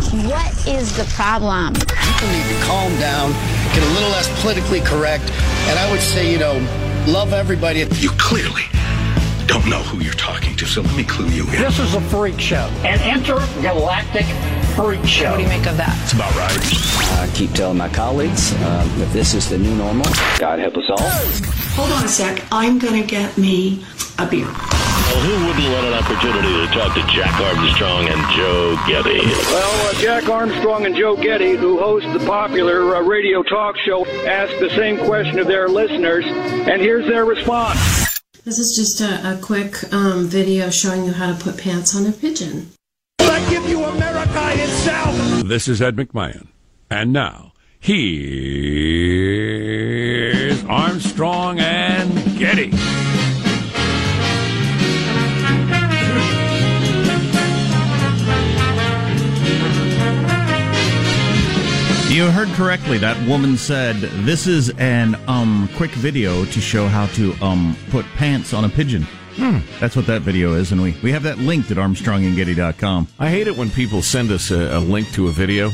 What is the problem? People need to calm down, get a little less politically correct, and I would say, you know, love everybody. You clearly don't know who you're talking to, so let me clue you in. This is a freak show, an intergalactic freak show. What do you make of that? It's about right. I keep telling my colleagues uh, that this is the new normal. God help us all. Hold on a sec. I'm going to get me a beer. Well, who wouldn't want an opportunity to talk to Jack Armstrong and Joe Getty? Well, uh, Jack Armstrong and Joe Getty, who host the popular uh, radio talk show, ask the same question of their listeners, and here's their response. This is just a, a quick um, video showing you how to put pants on a pigeon. I give you America itself. This is Ed McMahon. And now, here's Armstrong and Getty. Correctly. That woman said, "This is an um quick video to show how to um put pants on a pigeon." Hmm. That's what that video is, and we, we have that linked at ArmstrongandGetty.com. I hate it when people send us a, a link to a video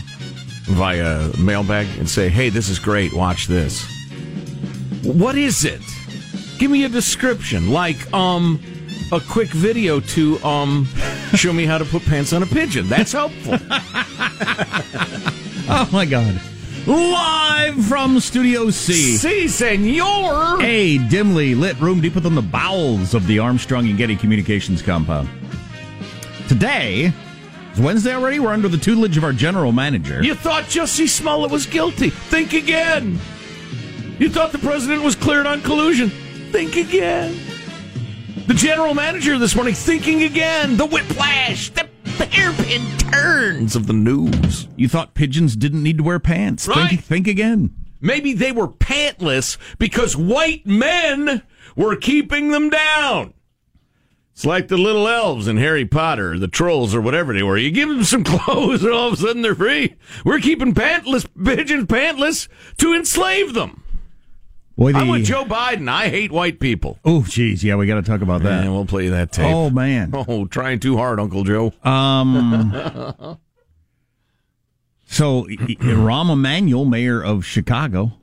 via mailbag and say, "Hey, this is great. Watch this." What is it? Give me a description, like um a quick video to um show me how to put pants on a pigeon. That's helpful. Oh my God! Live from Studio C. Si, senor. A dimly lit room deep within the bowels of the Armstrong and Getty Communications compound. Today is Wednesday already. We're under the tutelage of our general manager. You thought Jussie Smollett was guilty? Think again. You thought the president was cleared on collusion? Think again. The general manager this morning thinking again. The whiplash. The the hairpin turns of the news. You thought pigeons didn't need to wear pants. Right. Think, think again. Maybe they were pantless because white men were keeping them down. It's like the little elves in Harry Potter, the trolls, or whatever they were. You give them some clothes, and all of a sudden they're free. We're keeping pantless pigeons pantless to enslave them. Boy, the... I'm with Joe Biden. I hate white people. Oh, geez, yeah, we got to talk about that. And we'll play that tape. Oh man. Oh, trying too hard, Uncle Joe. Um. so, Rahm Emanuel, mayor of Chicago,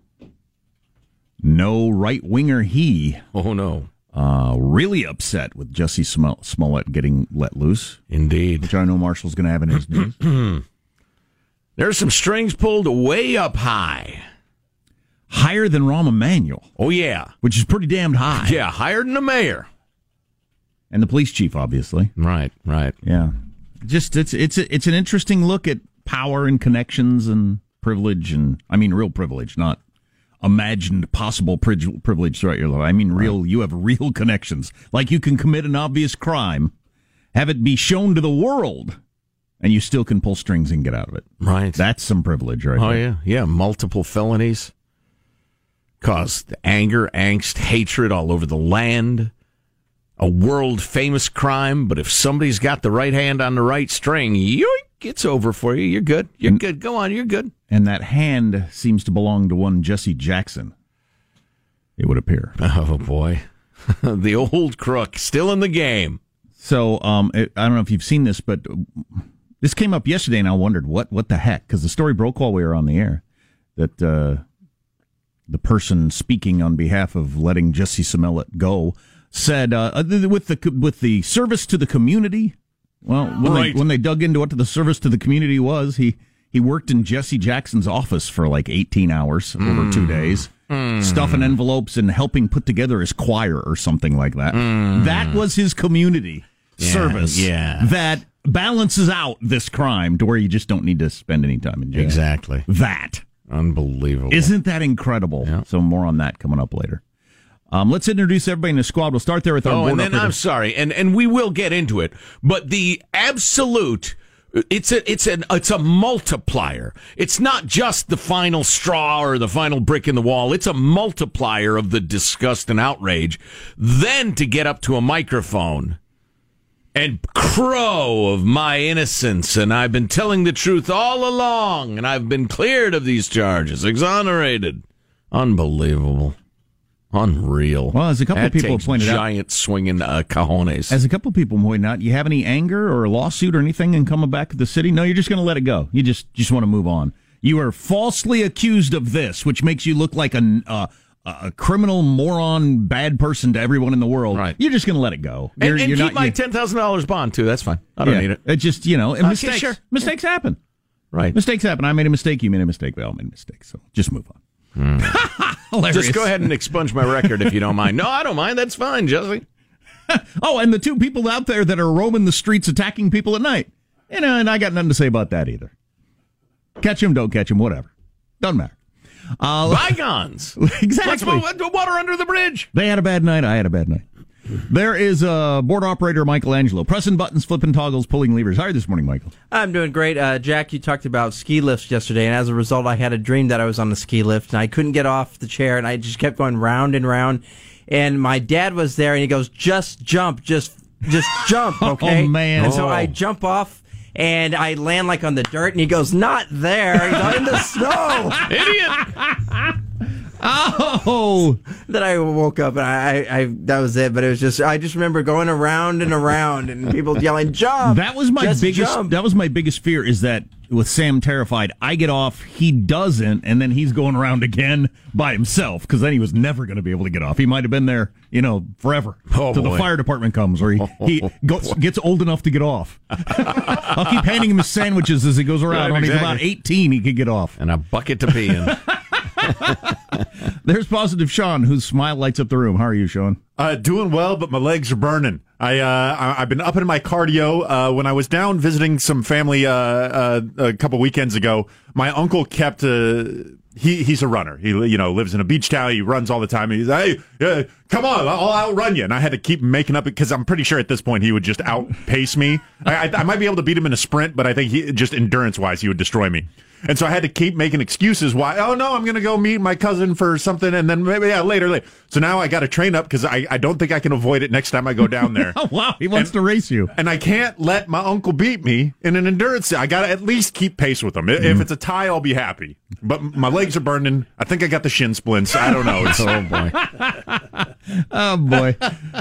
no right winger he. Oh no. Uh, really upset with Jussie Smollett getting let loose. Indeed. Which I know Marshall's going to have in his news. There's some strings pulled way up high. Higher than Rahm Emanuel. Oh, yeah. Which is pretty damned high. Yeah, higher than the mayor. And the police chief, obviously. Right, right. Yeah. Just, it's, it's, it's an interesting look at power and connections and privilege and, I mean, real privilege, not imagined possible privilege throughout your life. I mean, real, right. you have real connections. Like you can commit an obvious crime, have it be shown to the world, and you still can pull strings and get out of it. Right. That's some privilege, right? Oh, there. yeah. Yeah. Multiple felonies caused anger, angst, hatred all over the land. A world famous crime, but if somebody's got the right hand on the right string, yoink, it's over for you. You're good. You're good. Go on. You're good. And that hand seems to belong to one Jesse Jackson. It would appear. Oh boy, the old crook still in the game. So um, I don't know if you've seen this, but this came up yesterday, and I wondered what what the heck because the story broke while we were on the air that uh, the person speaking on behalf of letting Jussie Smollett go said uh, with the with the service to the community. Well, when right. they when they dug into what the service to the community was, he he worked in Jesse Jackson's office for like 18 hours mm. over two days, mm. stuffing envelopes and helping put together his choir or something like that. Mm. That was his community yeah, service. Yeah, that balances out this crime to where you just don't need to spend any time in jail. Exactly. That unbelievable. Isn't that incredible? Yeah. So more on that coming up later. Um, let's introduce everybody in the squad. We'll start there with our. Oh, and then I'm sorry, and and we will get into it, but the absolute. It's a it's an it's a multiplier. It's not just the final straw or the final brick in the wall. It's a multiplier of the disgust and outrage. Then to get up to a microphone and crow of my innocence, and I've been telling the truth all along, and I've been cleared of these charges, exonerated. Unbelievable. Unreal. Well, as a couple that of people pointed giant out, giant swinging uh, cajones. As a couple of people pointed out, you have any anger or a lawsuit or anything in coming back to the city? No, you're just going to let it go. You just just want to move on. You are falsely accused of this, which makes you look like a uh, a criminal, moron, bad person to everyone in the world. Right. You're just going to let it go. You're, and, and you're keep not, my ten thousand dollars bond too. That's fine. I don't yeah, need it. It just you know, mistakes. Sure. Mistakes yeah. happen. Right. Mistakes happen. I made a mistake. You made a mistake. We all made mistakes. So just move on. Mm. Just go ahead and expunge my record if you don't mind. No, I don't mind. That's fine, Jesse. oh, and the two people out there that are roaming the streets attacking people at night. You know, and I got nothing to say about that either. Catch him, don't catch him, whatever. Doesn't matter. Uh, Bygones. exactly. Let's move water under the bridge. They had a bad night. I had a bad night. There is uh, board operator Michelangelo pressing buttons, flipping toggles, pulling levers. How are you this morning, Michael? I'm doing great. Uh, Jack, you talked about ski lifts yesterday, and as a result, I had a dream that I was on a ski lift, and I couldn't get off the chair, and I just kept going round and round. And my dad was there, and he goes, "Just jump, just just jump, oh, okay?" oh man! And so I jump off and I land like on the dirt, and he goes, "Not there, he's in the snow, idiot." Oh! that I woke up and I, I, I, that was it. But it was just, I just remember going around and around and people yelling, "Jump!" That was my biggest. Jump. That was my biggest fear. Is that with Sam terrified, I get off, he doesn't, and then he's going around again by himself because then he was never going to be able to get off. He might have been there, you know, forever oh, till boy. the fire department comes or he, oh, he goes, gets old enough to get off. I'll keep handing him his sandwiches as he goes around. Right, When he's about eighteen, he could get off and a bucket to pee in. There's positive Sean, whose smile lights up the room. How are you, Sean? Uh, doing well, but my legs are burning. I uh, I've been upping my cardio. Uh, when I was down visiting some family uh, uh a couple weekends ago, my uncle kept. Uh, he he's a runner. He you know lives in a beach town. He runs all the time. He's like, hey, uh, come on, I'll outrun you. And I had to keep making up because I'm pretty sure at this point he would just outpace me. I, I, I might be able to beat him in a sprint, but I think he just endurance wise he would destroy me. And so I had to keep making excuses why, oh no, I'm going to go meet my cousin for something and then maybe, yeah, later, later. So now I got to train up because I, I don't think I can avoid it next time I go down there. oh, wow. He wants and, to race you. And I can't let my uncle beat me in an endurance. I got to at least keep pace with him. Mm-hmm. If it's a tie, I'll be happy. But my legs are burning. I think I got the shin splints. I don't know. oh, boy. oh, boy.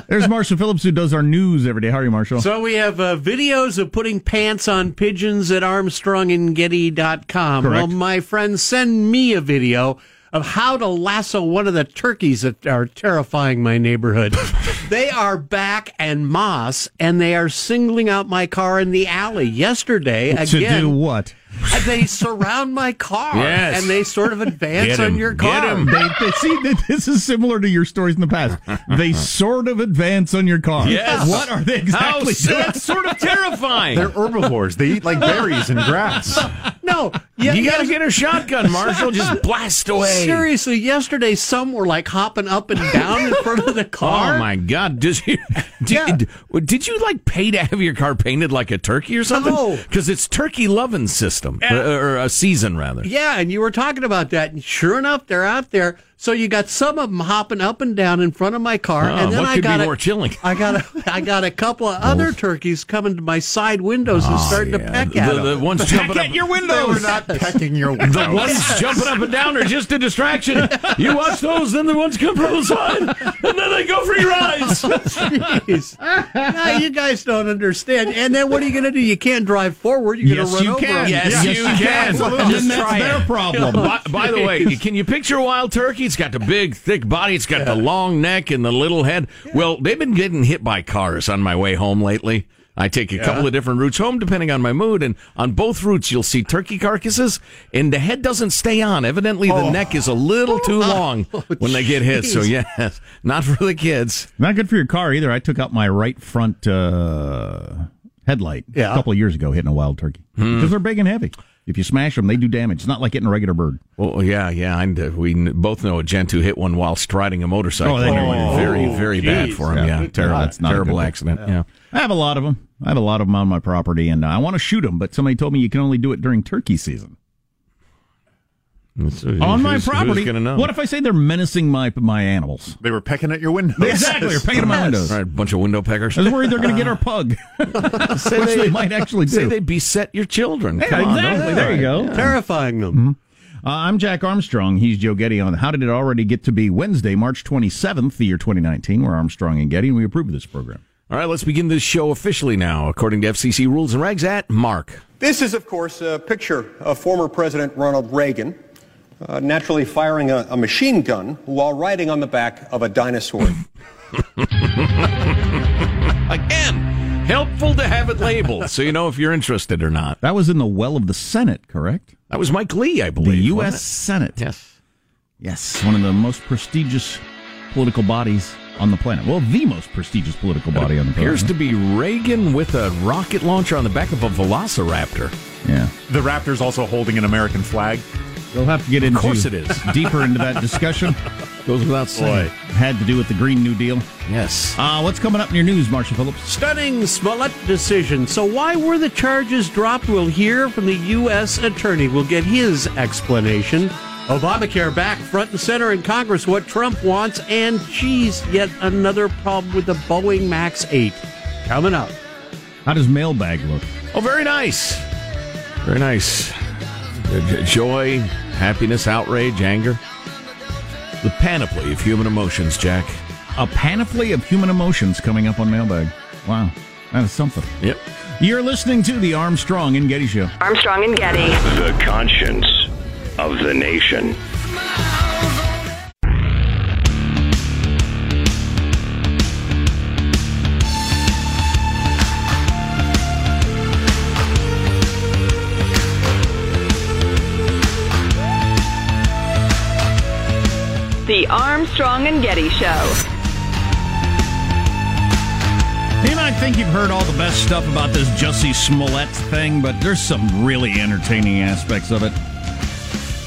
There's Marshall Phillips who does our news every day. How are you, Marshall? So we have uh, videos of putting pants on pigeons at armstrongandgetty.com. Um, Correct. Well, my friends, send me a video of how to lasso one of the turkeys that are terrifying my neighborhood. they are back and moss, and they are singling out my car in the alley yesterday. Again, to do what? they surround my car yes. and they sort of advance on your car. They, they, see, this is similar to your stories in the past. They sort of advance on your car. Yes. What are they exactly How, doing? That's sort of terrifying. They're herbivores. They eat like berries and grass. No, yeah, you got to get a shotgun, Marshall. Just blast away. Seriously, yesterday some were like hopping up and down in front of the oh, car. Oh my god! Did you did, yeah. did you like pay to have your car painted like a turkey or something? No, because it's turkey loving system and, or a season rather. Yeah, and you were talking about that, and sure enough, they're out there. So you got some of them hopping up and down in front of my car, oh, and then I got a, more chilling. I got a, I got a couple of other turkeys coming to my side windows and oh, starting yeah. to peck at the, them. The ones jumping at up your windows. They were not pecking your windows. The ones jumping up and down are just a distraction. You watch those, then the ones come from the side, and then they go for your eyes. Jeez, now, you guys don't understand. And then what are you going to do? You can't drive forward. You're yes, going to run you over can. them. Yes, yes, you can. And then that's their problem. by, by the way, can you picture a wild turkey? It's got the big, thick body. It's got yeah. the long neck and the little head. Yeah. Well, they've been getting hit by cars on my way home lately. I take a yeah. couple of different routes home depending on my mood, and on both routes you'll see turkey carcasses, and the head doesn't stay on. Evidently, the oh. neck is a little too long oh, when they get hit. So yes, not for the kids. Not good for your car either. I took out my right front uh, headlight yeah. a couple of years ago hitting a wild turkey hmm. because they're big and heavy. If you smash them, they do damage. It's not like hitting a regular bird. Well, yeah, yeah. And uh, we both know a gent who hit one while striding a motorcycle. Oh, they know. very, very geez. bad for him. Yeah, yeah. terrible. That's not terrible accident. Yeah. yeah. I have a lot of them. I have a lot of them on my property, and I want to shoot them, but somebody told me you can only do it during turkey season. So on my property. What if I say they're menacing my my animals? They were pecking at your windows. Exactly, they're pecking at my windows. Right, a bunch of window peckers. I was worried they're going to get our pug, which they, they, might actually do. Say they beset your children. Yeah, Come exactly. On, there you go. Yeah. Terrifying them. Mm-hmm. Uh, I'm Jack Armstrong. He's Joe Getty on How Did It Already Get to Be Wednesday, March 27th, the year 2019. We're Armstrong and Getty, and we approve of this program. All right, let's begin this show officially now, according to FCC rules and regs at Mark. This is, of course, a picture of former President Ronald Reagan uh, naturally firing a, a machine gun while riding on the back of a dinosaur. Again, helpful to have it labeled so you know if you're interested or not. That was in the well of the Senate, correct? That was Mike Lee, I believe. The U.S. Senate. Yes. Yes, one of the most prestigious political bodies on the planet. Well, the most prestigious political body on the planet. Appears to be Reagan with a rocket launcher on the back of a velociraptor. Yeah. The raptor's also holding an American flag. We'll have to get into of course it is. deeper into that discussion. Goes without saying. Boy. Had to do with the Green New Deal. Yes. Uh, what's coming up in your news, Marshall Phillips? Stunning Smollett decision. So why were the charges dropped? We'll hear from the U.S. Attorney. We'll get his explanation. Obamacare back front and center in Congress, what Trump wants, and geez, yet another problem with the Boeing MAX 8. Coming up. How does mailbag look? Oh, very nice. Very nice. Joy, happiness, outrage, anger. The panoply of human emotions, Jack. A panoply of human emotions coming up on mailbag. Wow. That is something. Yep. You're listening to the Armstrong and Getty Show. Armstrong and Getty. The conscience of the nation. The Armstrong and Getty Show. You might think you've heard all the best stuff about this Jussie Smollett thing, but there's some really entertaining aspects of it.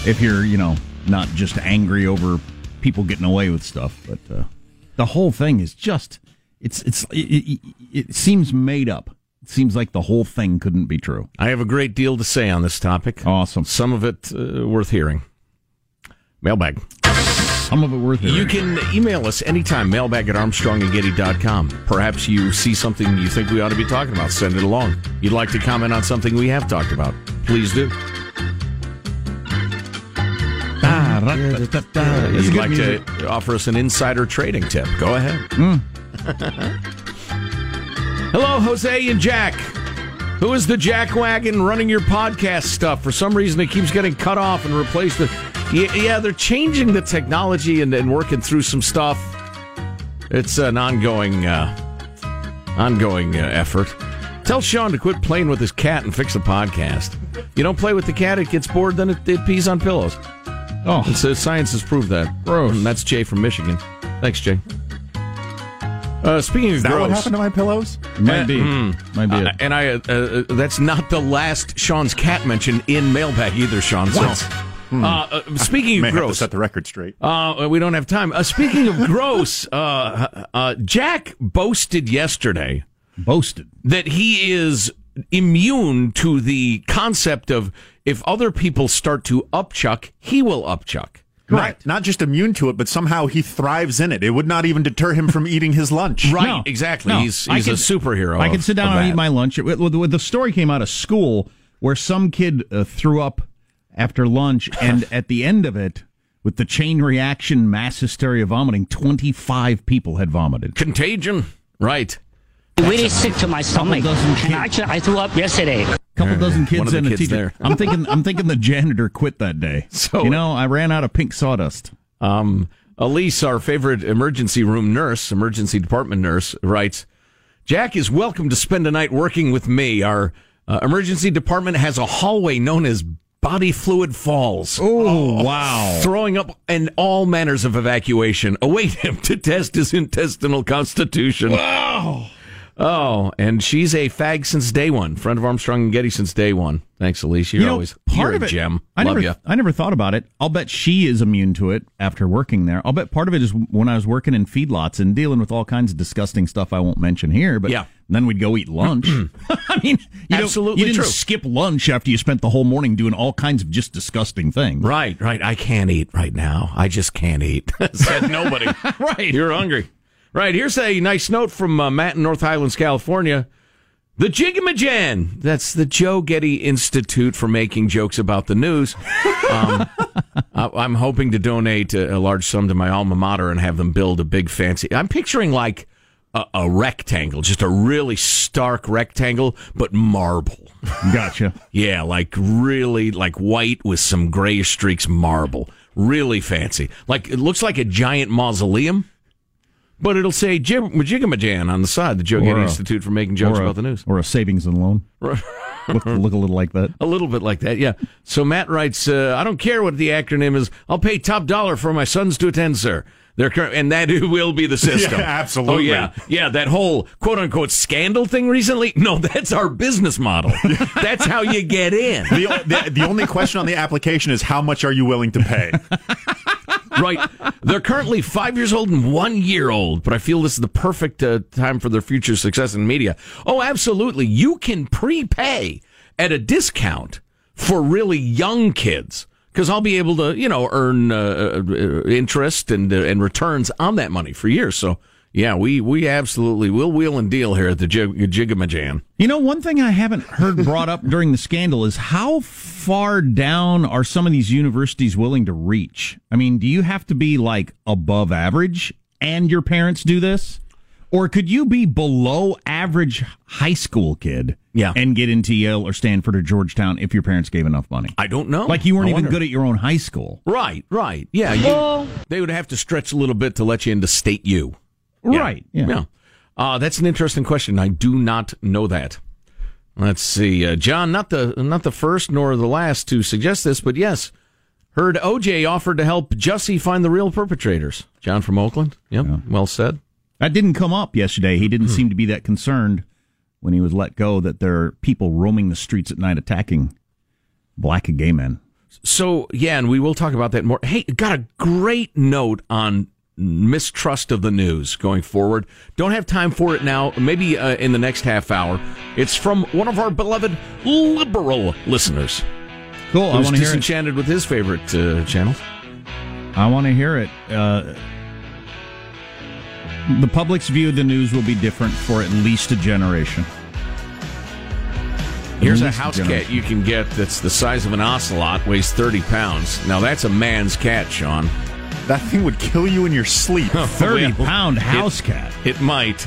If you're, you know, not just angry over people getting away with stuff, but uh, the whole thing is just it's it's it, it, it seems made up seems like the whole thing couldn't be true. I have a great deal to say on this topic. Awesome. Some of it uh, worth hearing. Mailbag. Some of it worth hearing. You can email us anytime, mailbag at armstrongandgetty.com. Perhaps you see something you think we ought to be talking about. Send it along. You'd like to comment on something we have talked about. Please do. You'd like to offer us an insider trading tip. Go ahead. Hmm. Hello, Jose and Jack. Who is the Jack Wagon running your podcast stuff? For some reason, it keeps getting cut off and replaced with. Yeah, yeah they're changing the technology and, and, working through some stuff. It's an ongoing, uh, ongoing uh, effort. Tell Sean to quit playing with his cat and fix the podcast. You don't play with the cat; it gets bored, then it, it pees on pillows. Oh, it's, uh, science has proved that. Gross. And that's Jay from Michigan. Thanks, Jay. Uh, speaking of Is that gross, what happened to my pillows? Might be. Mm. Might be. Uh, and I, uh, uh, that's not the last Sean's cat mention in mailbag either, Sean. So, Hmm. uh, uh, speaking May of have to gross, set the record straight. uh, we don't have time. Uh, speaking of gross, uh, uh, Jack boasted yesterday Boasted. that he is immune to the concept of if other people start to upchuck, he will upchuck. Not, not just immune to it, but somehow he thrives in it. It would not even deter him from eating his lunch. Right, No, exactly. no. He's, I he's a superhero. I can of- sit down and that. eat my lunch. With- with- with The story came out of school where some kid uh, threw up after lunch, and at the end of it, with the chain reaction, mass hysteria, vomiting, twenty-five people had vomited. Contagion, right? Really sick to my stomach. And actually, I threw up yesterday. couple dozen kids One the and a kids teacher. there. I'm thinking. I'm thinking the janitor quit that day. So- you know, I ran out of pink sawdust. Um, Elise, our favorite emergency room nurse, emergency department nurse, writes Jack is welcome to spend a night working with me. Our uh, emergency department has a hallway known as Body Fluid Falls. Oh, wow. Throwing up and all manners of evacuation await him to test his intestinal constitution. Wow. Oh, and she's a FOAG since day one. Friend of Armstrong and Getty since day one. Thanks, Elise. You're You know, always part of it, gem. I Love never, you. I never thought about it. I'll bet she is immune to it after working there. I'll bet part of it is when I was working in feedlots and dealing with all kinds of disgusting stuff I won't mention here. But Yeah. then we'd go eat lunch. I mean, you don't- Absolutely you didn't true. skip lunch after you spent the whole morning doing all kinds of just disgusting things. Right, right. I can't eat right now. I just can't eat. Said nobody. Right. You're hungry. Right. Here's a nice note from uh, Matt in North Highlands, California. The Jigamajan. That's the Joe Getty Institute for making jokes about the news. Um, I- I'm hoping to donate a, a large sum to my alma mater and have them build a big fancy. I'm picturing like a, a rectangle, just a really stark rectangle, but marble. Gotcha. Yeah, like really like white with some grayish streaks marble. Really fancy. Like it looks like a giant mausoleum, but it'll say Jig- Majigamajan on the side, the Joe Getty Institute for making jokes a, about the news. Or a savings and loan. look, look a little like that. A little bit like that, yeah. So Matt writes, uh, I don't care what the acronym is. I'll pay top dollar for my sons to attend, sir. They're cur- and that will be the system. Yeah, absolutely. Oh yeah, yeah. That whole quote unquote scandal thing recently. No, that's our business model. that's how you get in. The, the, the only question on the application is how much are you willing to pay? Right. They're currently five years old and one year old, but I feel this is the perfect uh, time for their future success in media. Oh, absolutely. You can prepay at a discount for really young kids because I'll be able to, you know, earn uh, uh, interest and uh, and returns on that money for years. So. Yeah, we, we absolutely will wheel and deal here at the Jig- Jigamajan. You know, one thing I haven't heard brought up during the scandal is how far down are some of these universities willing to reach? I mean, do you have to be like above average and your parents do this? Or could you be below average high school kid Yeah. and get into Yale or Stanford or Georgetown if your parents gave enough money? I don't know. Like you weren't I even wonder. good at your own high school. Right, right. Yeah, you, they would have to stretch a little bit to let you into state U. Yeah. Right. Yeah. Yeah. Uh, that's an interesting question. I do not know that. Let's see, uh, John. Not the not the first nor the last to suggest this, but yes, heard OJ offered to help Jussie find the real perpetrators. John from Oakland. Yep. Well said. That didn't come up yesterday. He didn't seem to be that concerned when he was let go that there are people roaming the streets at night attacking black and gay men. So yeah, and we will talk about that more. Hey, got a great note on mistrust of the news going forward. Don't have time for it now. Maybe uh, in the next half hour. It's from one of our beloved liberal listeners. Cool. I want to hear it. disenchanted with his favorite uh, channel. I want to hear it. Uh, the public's view of the news will be different for at least a generation. Here's a house cat you can get that's the size of an ocelot, weighs 30 pounds. Now that's a man's cat, Sean. That thing would kill you in your sleep. 30 Well, pound it- house cat. It might.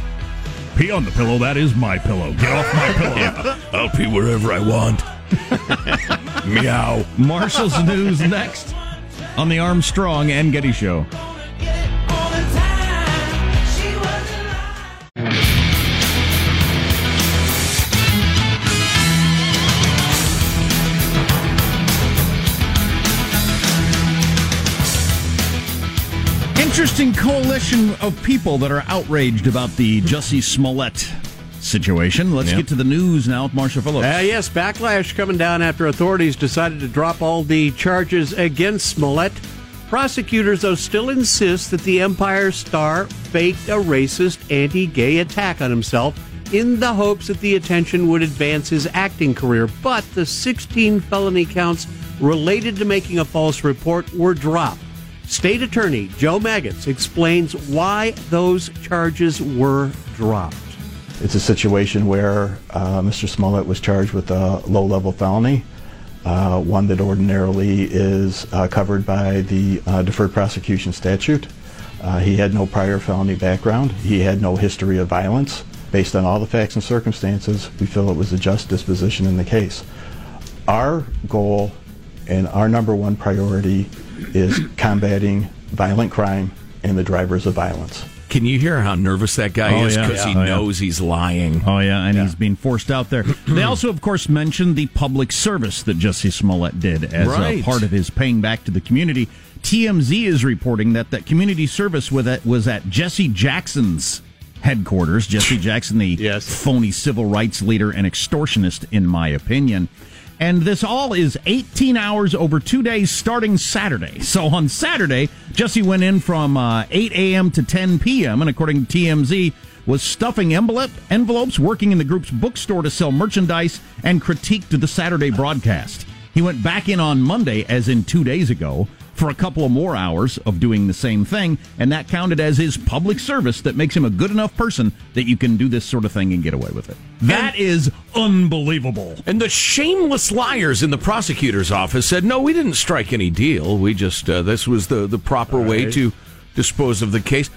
Pee on the pillow. That is my pillow. Get off my pillow. Yeah, I'll pee wherever I want. Meow. Marshall's news next on the Armstrong and Getty Show. Interesting coalition of people that are outraged about the Jussie Smollett situation. Let's Yep. get to the news now with Marshall Phillips. Uh, yes, backlash coming down after authorities decided to drop all the charges against Smollett. Prosecutors, though, still insist that the Empire star faked a racist anti gay attack on himself in the hopes that the attention would advance his acting career. But the 16 felony counts related to making a false report were dropped. State Attorney Joe Magats explains why those charges were dropped. It's a situation where uh, Mr. Smollett was charged with a low level felony, uh, one that ordinarily is uh, covered by the uh, deferred prosecution statute. Uh, he had no prior felony background, he had no history of violence. Based on all the facts and circumstances, we feel it was a just disposition in the case. Our goal and our number one priority is combating violent crime and the drivers of violence. Can you hear how nervous that guy Oh, is yeah. because he Oh, yeah. knows he's lying? Oh yeah, and he's being forced out there. they also, of course, mentioned the public service that Jussie Smollett did as Right. a part of his paying back to the community. TMZ is reporting that that community service with it was at Jesse Jackson's headquarters. Jesse Jackson, the yes. phony civil rights leader and extortionist, in my opinion. And this all is 18 hours over two days starting Saturday. So on Saturday, Jesse went in from uh, 8 a.m. to 10 p.m. And according to TMZ, was stuffing envelope envelopes, working in the group's bookstore to sell merchandise, and critiqued the Saturday broadcast. He went back in on Monday, as in two days ago, for a couple of more hours of doing the same thing, and that counted as his public service that makes him a good enough person that you can do this sort of thing and get away with it. That is unbelievable. And the shameless liars in the prosecutor's office said, "No, we didn't strike any deal. We just uh, this was the the proper way to dispose of the case."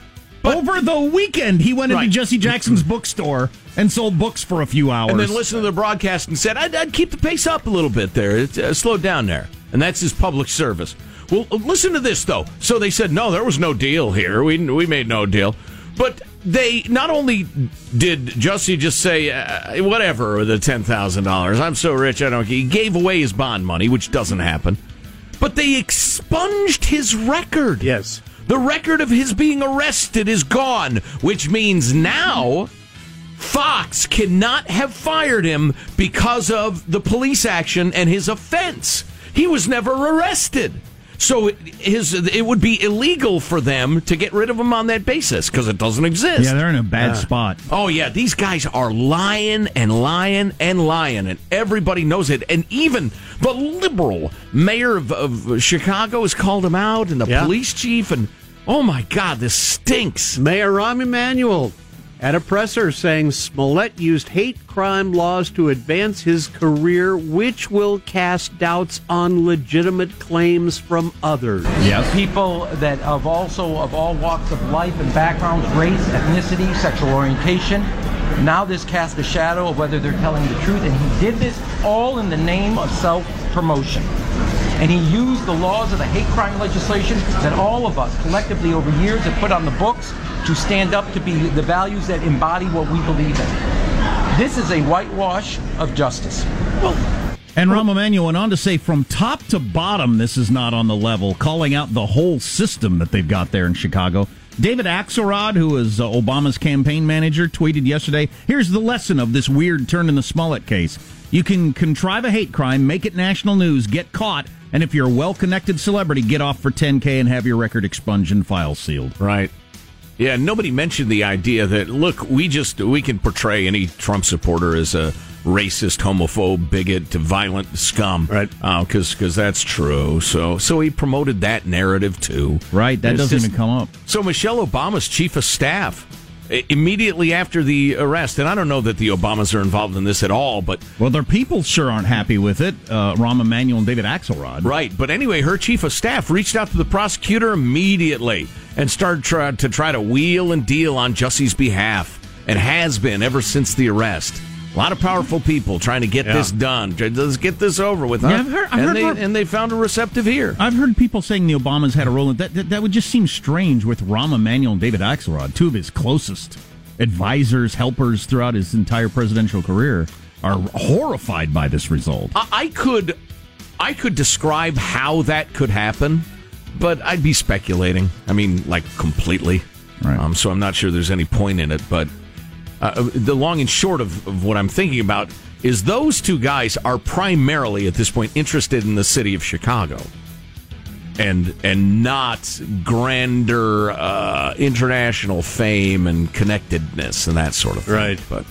Over the weekend, he went into Jesse Jackson's bookstore and sold books for a few hours. And then listened to the broadcast and said, I'd, I'd keep the pace up a little bit there. It uh, slowed down there. And that's his public service. Well, uh, listen to this, though. So they said, no, there was no deal here. We, we made no deal. But they not only did Jussie just say, uh, whatever, the $10,000, I'm so rich, I don't He gave away his bond money, which doesn't happen. But they expunged his record. Yes. The record of his being arrested is gone, which means now Fox cannot have fired him because of the police action and his offense. He was never arrested. So it- his it would be illegal for them to get rid of him on that basis because it doesn't exist. Yeah, they're in a bad Yeah. spot. Oh yeah, these guys are lying and lying and lying, and everybody knows it. And even the liberal mayor of, of Chicago has called him out, and the Yeah. police chief, and oh my God, this stinks. Mayor Rahm Emanuel at a presser saying Smollett used hate crime laws to advance his career, which will cast doubts on legitimate claims from others. People that of also of all walks of life and backgrounds, race, ethnicity, sexual orientation. Now this casts a shadow of whether they're telling the truth, and he did this all in the name of self-promotion. And he used the laws of the hate crime legislation that all of us collectively over years have put on the books to stand up to be the values that embody what we believe in. This is a whitewash of justice. And Rahm Emanuel went on to say, from top to bottom, this is not on the level, calling out the whole system that they've got there in Chicago. David Axelrod, who is uh, Obama's campaign manager, tweeted yesterday Here's the lesson of this weird turn in the Smollett case. You can contrive a hate crime, make it national news, get caught, And if you're a well connected celebrity, get off for 10K and have your record expunged and file sealed. Right. Yeah, nobody mentioned the idea that look, we just we can portray any Trump supporter as a racist, homophobe, bigot, violent scum, right? Uh, because because that's true. So so he promoted that narrative too, right? That doesn't just- even come up. So Michelle Obama's chief of staff immediately after the arrest, and I don't know that the Obamas are involved in this at all, but Well, their people sure aren't happy with it. Uh, Rahm Emanuel and David Axelrod. Right, but anyway, her chief of staff reached out to the prosecutor immediately and started try, to try to wheel and deal on Jussie's behalf, and has been ever since the arrest. A lot of powerful people trying to get Yeah. this done. Let's get this over with. Huh? Yeah, I've heard- I've and, heard they, and they found a receptive ear. I've heard people saying the Obamas had a role in that. That, that would just seem strange with Rahm Emanuel and David Axelrod, two of his closest advisors, helpers throughout his entire presidential career, are horrified by this result. I, I could, I could describe how that could happen, but I'd be speculating. I mean, like completely. Right. Um, so I'm not sure there's any point in it. But uh, the long and short of, of what I'm thinking about is those two guys are primarily at this point interested in the city of Chicago. And and not grander uh, international fame and connectedness and that sort of thing. Right. But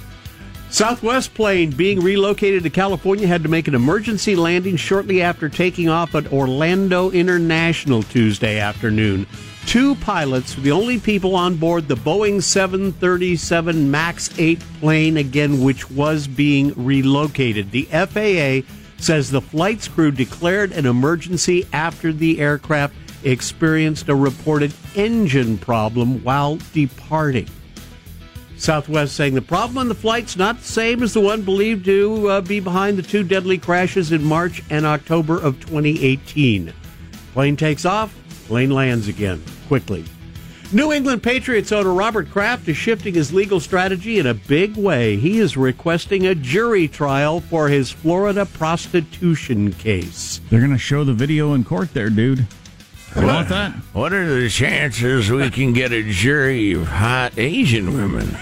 Southwest plane being relocated to California had to make an emergency landing shortly after taking off at Orlando International Tuesday afternoon. Two pilots were the only people on board the Boeing 737 MAX 8 plane, again, which was being relocated. The FAA says the flight's crew declared an emergency after the aircraft experienced a reported engine problem while departing. Southwest saying the problem on the flight's not the same as the one believed to uh, be behind the two deadly crashes in March and October of 2018. Plane takes off, plane lands again quickly. New England Patriots owner Robert Kraft is shifting his legal strategy in a big way. He is requesting a jury trial for his Florida prostitution case. They're going to show the video in court there, dude. You want that? What are the chances we can get a jury of hot Asian women?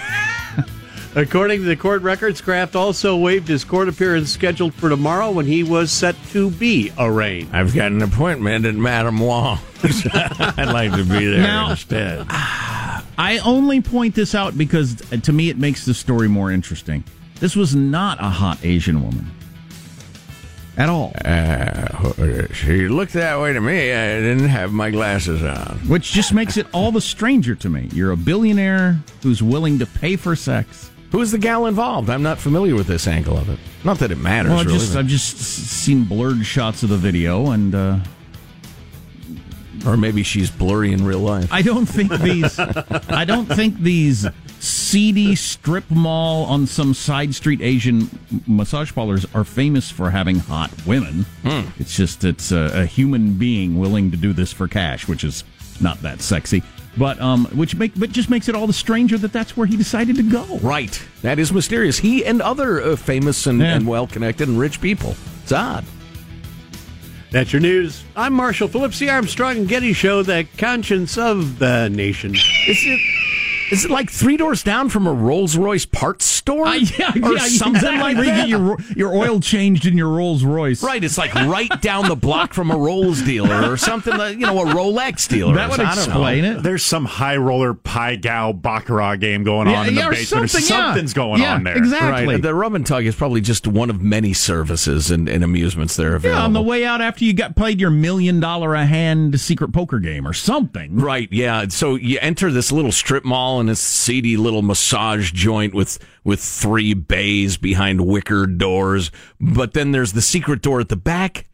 According to the court records, Kraft also waived his court appearance scheduled for tomorrow when he was set to be arraigned. I've got an appointment at Madame Wong. I'd like to be there Now- instead. I only point this out because uh, to me it makes the story more interesting. This was not a hot Asian woman. At all. Uh, she looked that way to me. I didn't have my glasses on. Which just makes it all the stranger to me. You're a billionaire who's willing to pay for sex. Who's the gal involved? I'm not familiar with this angle of it. Not that it matters. Well, I really, just, but- I've just seen blurred shots of the video, and uh, or maybe she's blurry in real life. I don't think these. I don't think these seedy strip mall on some side street Asian massage parlors are famous for having hot women. Hmm. It's just it's a, a human being willing to do this for cash, which is not that sexy. But um, which make but just makes it all the stranger that that's where he decided to go. Right. That is mysterious. He and other uh, famous and, Yeah. and well connected and rich people. It's odd. That's your news. I'm Marshall Phillips, the Armstrong and Getty Show, the conscience of the nation. Is it? Is it like three doors down from a Rolls Royce parts store? Uh, yeah, or yeah, something exactly. like Where you that. get your your oil changed in your Rolls Royce. Right, it's like right down the block from a Rolls dealer or something like you know a Rolex dealer. That would I don't explain it. There's some high roller pai gow baccarat game going on Yeah, in the yeah, basement. something, yeah. Something's going Yeah, on there. exactly. Right, the rub and tug is probably just one of many services and, and amusements there available. Yeah, on the way out after you got played your million dollar a hand secret poker game or something. Right, yeah. So you enter this little strip mall and this seedy little massage joint with with three bays behind wicker doors, but then there's the secret door at the back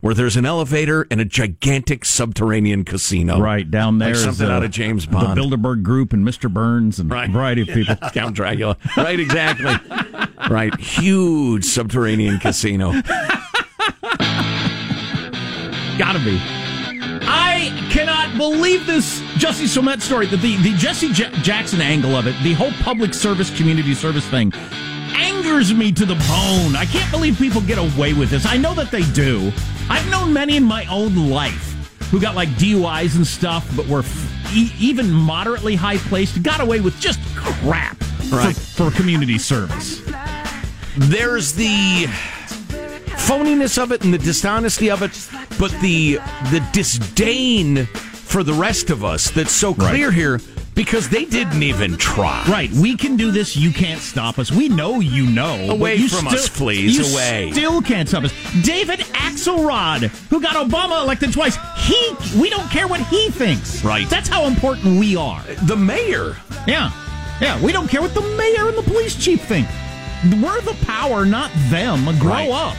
where there's an elevator and a gigantic subterranean casino. Right down there, like is, something uh, out of James Bond. the Bilderberg Group and Mr. Burns and a variety of people. Count Dracula. Right, exactly. right, huge subterranean casino. Gotta be. I cannot believe this Jussie Smollett story. The, the, the Jesse J- Jackson angle of it, the whole public service, community service thing, angers me to the bone. I can't believe people get away with this. I know that they do. I've known many in my own life who got like DUIs and stuff, but were f- e- even moderately high placed, got away with just crap Right. for, for community service. There's the phoniness of it and the dishonesty of it, but the the disdain for the rest of us that's so clear Right. here because they didn't even try. Right, we can do this. You can't stop us. We know you know. Away you from still, us, please, You away. Still can't stop us. David Axelrod, who got Obama elected twice, he we don't care what he thinks. Right. That's how important we are. The mayor. Yeah, yeah. We don't care what the mayor and the police chief think. We're the power, not them. Grow Right. up.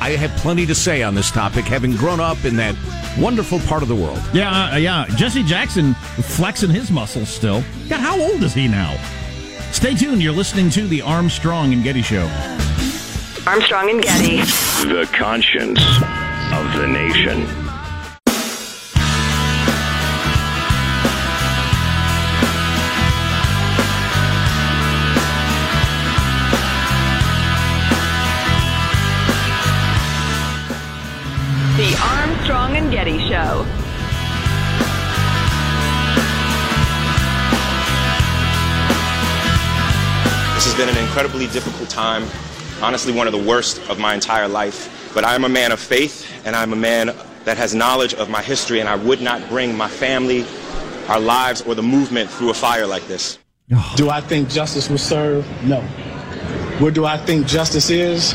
I have plenty to say on this topic, having grown up in that wonderful part of the world. Yeah, uh, yeah. Jesse Jackson flexing his muscles still. God, how old is he now? Stay tuned. You're listening to the Armstrong and Getty Show. Armstrong and Getty. The conscience of the nation. Armstrong and Getty Show. This has been an incredibly difficult time, honestly, one of the worst of my entire life. But I am a man of faith, and I'm a man that has knowledge of my history, and I would not bring my family, our lives, or the movement through a fire like this. Do I think justice was served? No. Where do I think justice is?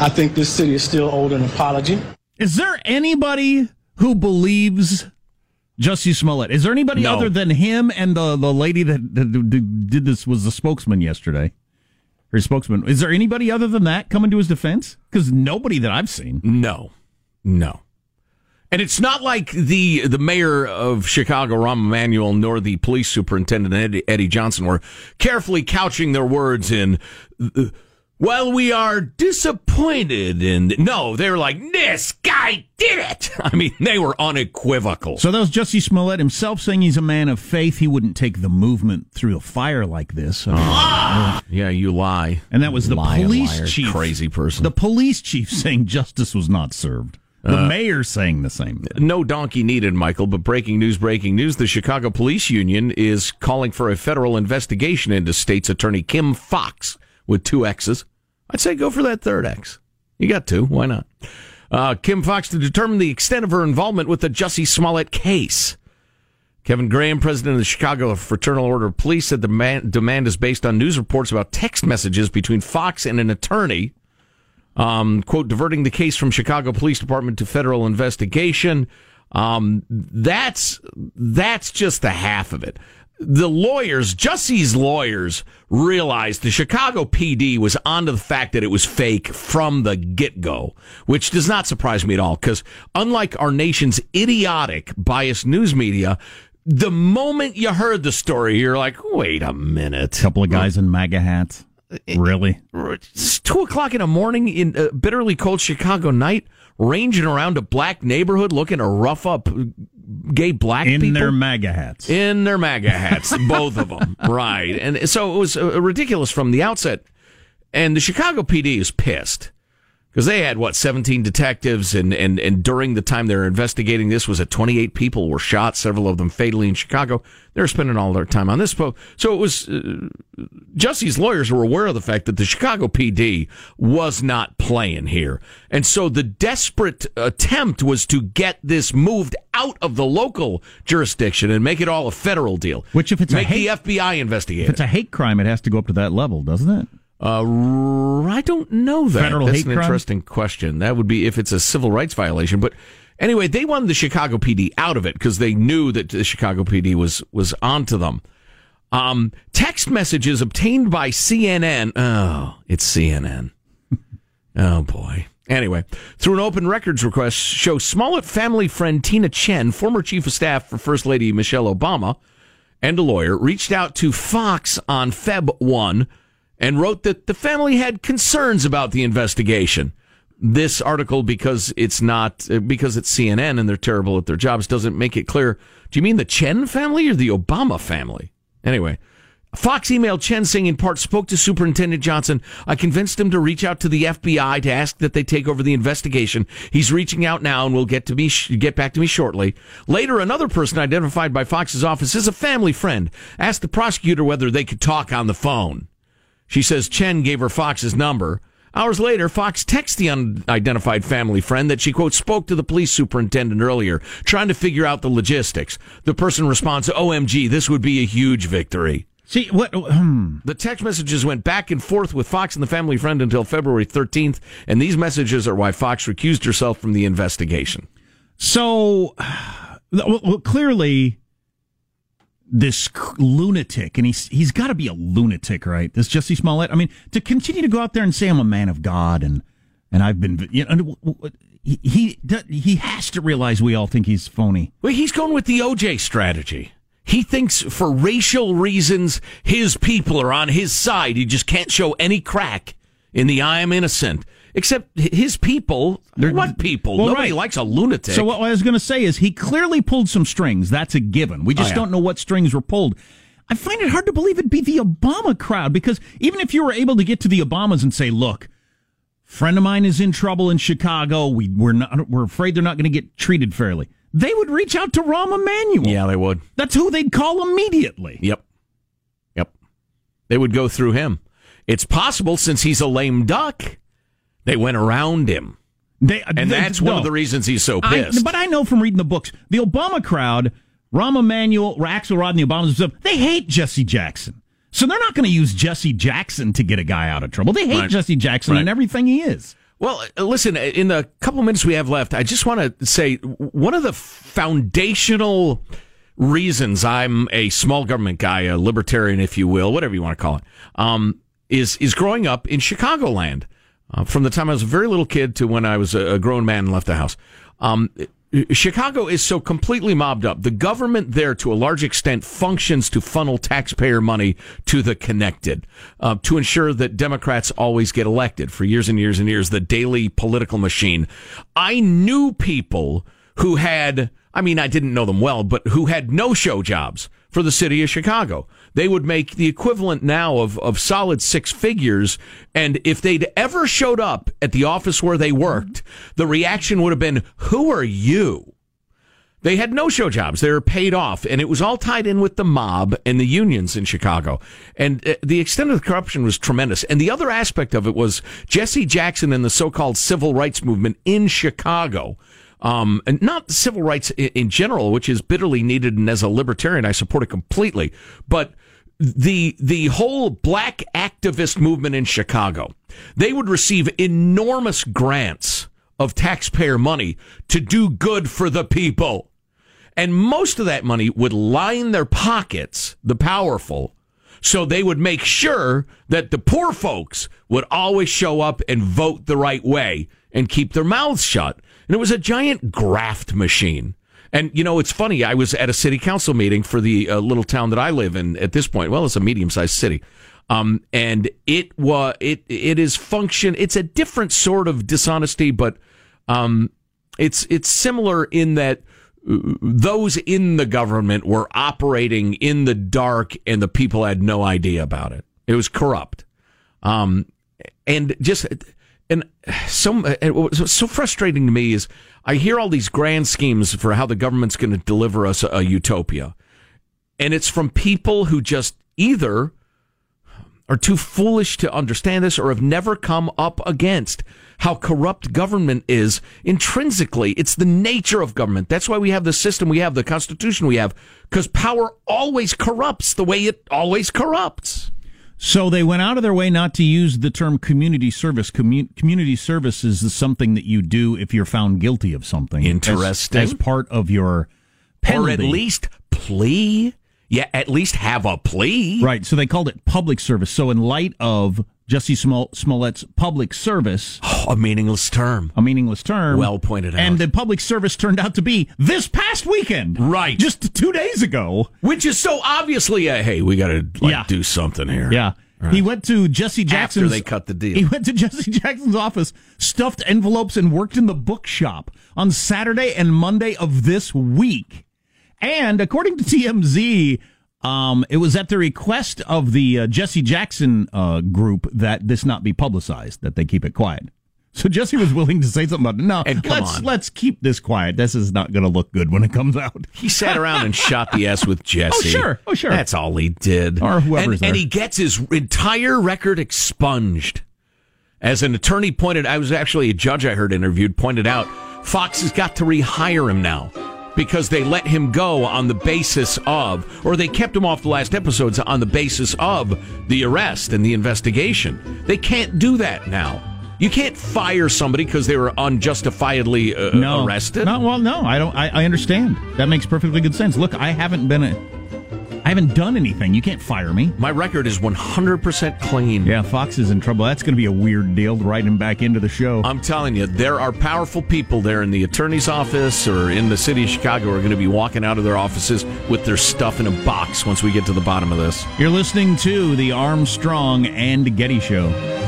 I think this city is still owed an apology. Is there anybody who believes Jussie Smollett? Is there anybody No. other than him and the, the lady that, that did this was the spokesman yesterday? Her spokesman. Is there anybody other than that coming to his defense? Because nobody that I've seen. No, no. And it's not like the the mayor of Chicago, Rahm Emanuel, nor the police superintendent Eddie, Eddie Johnson were carefully couching their words in. Uh, well, we are disappointed in. No, they were like, "This guy did it." I mean, they were unequivocal. So that was Jussie Smollett himself saying he's a man of faith. He wouldn't take the movement through a fire like this. Uh, yeah, you lie. And that was the Liar, police liar, chief, crazy person. The police chief saying justice was not served. The Uh, mayor saying the same. Thing. No donkey needed, Michael, but breaking news, breaking news. The Chicago Police Union is calling for a federal investigation into state's attorney Kim Foxx with two X's. I'd say go for that third X. You got two. Why not? Uh, Kim Foxx to determine the extent of her involvement with the Jussie Smollett case. Kevin Graham, president of the Chicago Fraternal Order of Police, said the man, demand is based on news reports about text messages between Foxx and an attorney um, quote, diverting the case from Chicago Police Department to federal investigation. Um, that's that's just the half of it. The lawyers, Jussie's lawyers, realized the Chicago PD was onto the fact that it was fake from the get go, which does not surprise me at all. Because unlike our nation's idiotic, biased news media, the moment you heard the story, you're like, wait a minute. A couple of guys in MAGA hats. Uh, really? It's two o'clock in the morning in a bitterly cold Chicago night, ranging around a black neighborhood looking to rough up gay black In people. their MAGA hats. In their MAGA hats, both of them. Right. And so it was uh, ridiculous from the outset. And the Chicago PD is pissed because they had, what, 17 detectives. And, and, and during the time they were investigating this was at 28 people were shot, several of them fatally in Chicago. They were spending all their time on this. So it was, uh, Jussie's lawyers were aware of the fact that the Chicago PD was not playing here. And so the desperate attempt was to get this moved out of the local jurisdiction and make it all a federal deal. Which, if it's make a hate, the FBI investigate if it's a hate crime, it has to go up to that level, doesn't it? Uh, r- I don't know that. Federal That's hate an crime? interesting question. That would be if it's a civil rights violation. But anyway, they wanted the Chicago PD out of it because they knew that the Chicago PD was was onto them. Um, text messages obtained by CNN. Oh, it's CNN. oh boy. Anyway, through an open records request, show Smollett family friend Tina Tchen, former chief of staff for First Lady Michelle Obama, and a lawyer, reached out to Foxx on Feb 1 and wrote that the family had concerns about the investigation. This article, because it's not, uh, because it's CNN and they're terrible at their jobs, doesn't make it clear. Do you mean the Tchen family or the Obama family? Anyway, Foxx emailed Tchen saying in part spoke to Superintendent Johnson. I convinced him to reach out to the FBI to ask that they take over the investigation. He's reaching out now and will get to me get back to me shortly. Later, another person identified by Foxx's office as a family friend asked the prosecutor whether they could talk on the phone. She says Tchen gave her Foxx's number. Hours later, Foxx texts the unidentified family friend that she, quote, spoke to the police superintendent earlier, trying to figure out the logistics. The person responds, OMG, this would be a huge victory. See, what? Hmm. The text messages went back and forth with Foxx and the family friend until February 13th, and these messages are why Foxx recused herself from the investigation. So, well, well, clearly, this lunatic, and he's he's got to be a lunatic, right? This Jussie Smollett. I mean, to continue to go out there and say I'm a man of God and and I've been, you know, he he, he has to realize we all think he's phony. Well, he's going with the OJ strategy. He thinks for racial reasons, his people are on his side. He just can't show any crack in the I am innocent. Except his people, they're what people? Well, Nobody right. likes a lunatic. So what I was going to say is he clearly pulled some strings. That's a given. We oh, just Oh, yeah. don't know what strings were pulled. I find it hard to believe it'd be the Obama crowd because even if you were able to get to the Obamas and say, "Look, friend of mine is in trouble in Chicago. We we're not we're afraid they're not going to get treated fairly." They would reach out to Rahm Emanuel. Yeah, they would. That's who they'd call immediately. Yep. Yep. They would go through him. It's possible since he's a lame duck, they went around him. They, and they- that's one of the reasons he's so I- pissed. but I know from reading the books, the Obama crowd, Rahm Emanuel, Axelrod, and the Obamas, they hate Jesse Jackson. So they're not going to use Jesse Jackson to get a guy out of trouble. They hate Right. Jesse Jackson Right. and everything he is. Well, uh, listen, in the couple minutes we have left, I just want to say one of the foundational reasons I'm a small government guy, a libertarian, if you will, whatever you want to call it, um, is is growing up in Chicagoland. Uh, from the time I was a very little kid to when I was a, grown man and left the house. Um, Chicago is so completely mobbed up. The government there, to a large extent, functions to funnel taxpayer money to the connected, uh, to ensure that Democrats always get elected for years and years and years, the Daley political machine. I knew people who had, I mean, I didn't know them well, but who had no show jobs for the city of Chicago. They would make the equivalent now of, of solid six figures. And if they'd ever showed up at the office where they worked, the reaction would have been, Who are you? They had no show jobs. They were paid off, and it was all tied in with the mob and the unions in Chicago. And uh, the extent of the corruption was tremendous. And the other aspect of it was Jesse Jackson and the so-called civil rights movement in Chicago. Um, and not civil rights in, in general, which is bitterly needed, and as a libertarian, I support it completely. But the the whole black activist movement in Chicago, they would receive enormous grants of taxpayer money to do good for the people. And most of that money would line their pockets, the powerful, so they would make sure that the poor folks would always show up and vote the right way and keep their mouths shut. And it was a giant graft machine. And you know, it's funny. I was at a city council meeting for the uh, little town that I live in at this point. Well, it's a medium-sized city, um, and it was it it is function. It's a different sort of dishonesty, but um, it's it's similar in that uh, those in the government were operating in the dark, and the people had no idea about it. It was corrupt, um, and just and so and eh, eh, what was so frustrating to me is I hear all these grand schemes for how the government's going to deliver us a, a utopia, and it's from people who just either are too foolish to understand this or have never come up against how corrupt government is intrinsically. It's the nature of government. That's why we have the system we have, the constitution we have, because power always corrupts the way it always corrupts. So they went out of their way not to use the term community service. Commu- community service is something that you do if you're found guilty of something. as- Interesting. As, part of your penalty. Or at least plea. Yeah, at least have a plea. Right. So they called it public service. So in light of Jesse Smol- Smollett's public service, a meaningless term, a meaningless term, Well pointed out. and the public service turned out to be this past weekend, Right. Just two days ago. Which is so obviously a hey, we got to like Yeah. do something here. Yeah. Right. He went to Jesse Jackson's. After they cut the deal. He went to Jesse Jackson's office, stuffed envelopes, and worked in the bookshop on Saturday and Monday of this week. And according to TMZ, um, it was at the request of the uh, Jesse Jackson uh, group that this not be publicized, that they keep it quiet. So Jesse was willing to say something about it. No, let's on. let's keep this quiet. This is not going to look good when it comes out. He sat around and shot the S with Jesse. Oh, sure. Oh, sure. That's all he did. Or whoever's and, and he gets his entire record expunged. As an attorney pointed, I was actually a judge I heard interviewed pointed out, Fox has got to rehire him now because they let him go on the basis of, or they kept him off the last episodes on the basis of the arrest and the investigation. They can't do that now. You can't fire somebody because they were unjustifiably uh, no. arrested. No, well, no, I don't. I, I understand. That makes perfectly good sense. Look, I haven't been a. I haven't done anything. You can't fire me. My record is 100% clean. Yeah, Fox is in trouble. That's going to be a weird deal to write him back into the show. I'm telling you, there are powerful people there in the attorney's office or in the city of Chicago who are going to be walking out of their offices with their stuff in a box once we get to the bottom of this. You're listening to the Armstrong and Getty Show.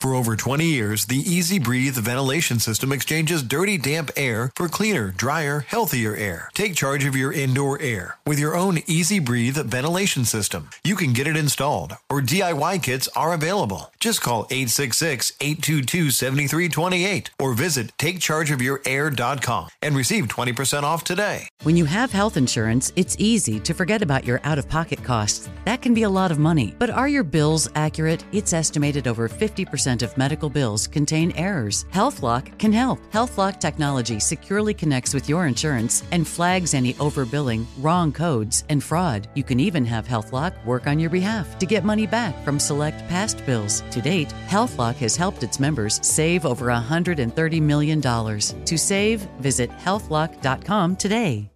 For over 20 years, the EZ Breathe ventilation system exchanges dirty, damp air for cleaner, drier, healthier air. Take charge of your indoor air with your own EZ Breathe ventilation system. You can get it installed, or DIY kits are available. Just call 866 822 7328 or visit takechargeofyourair.com and receive 20% off today. When you have health insurance, it's easy to forget about your out of pocket costs. That can be a lot of money. But are your bills accurate? It's estimated over 50% of medical bills contain errors. HealthLock can help. HealthLock technology securely connects with your insurance and flags any overbilling, wrong codes, and fraud. You can even have HealthLock work on your behalf to get money back from select past bills. To date, HealthLock has helped its members save over $130 million. To save, visit healthlock.com today.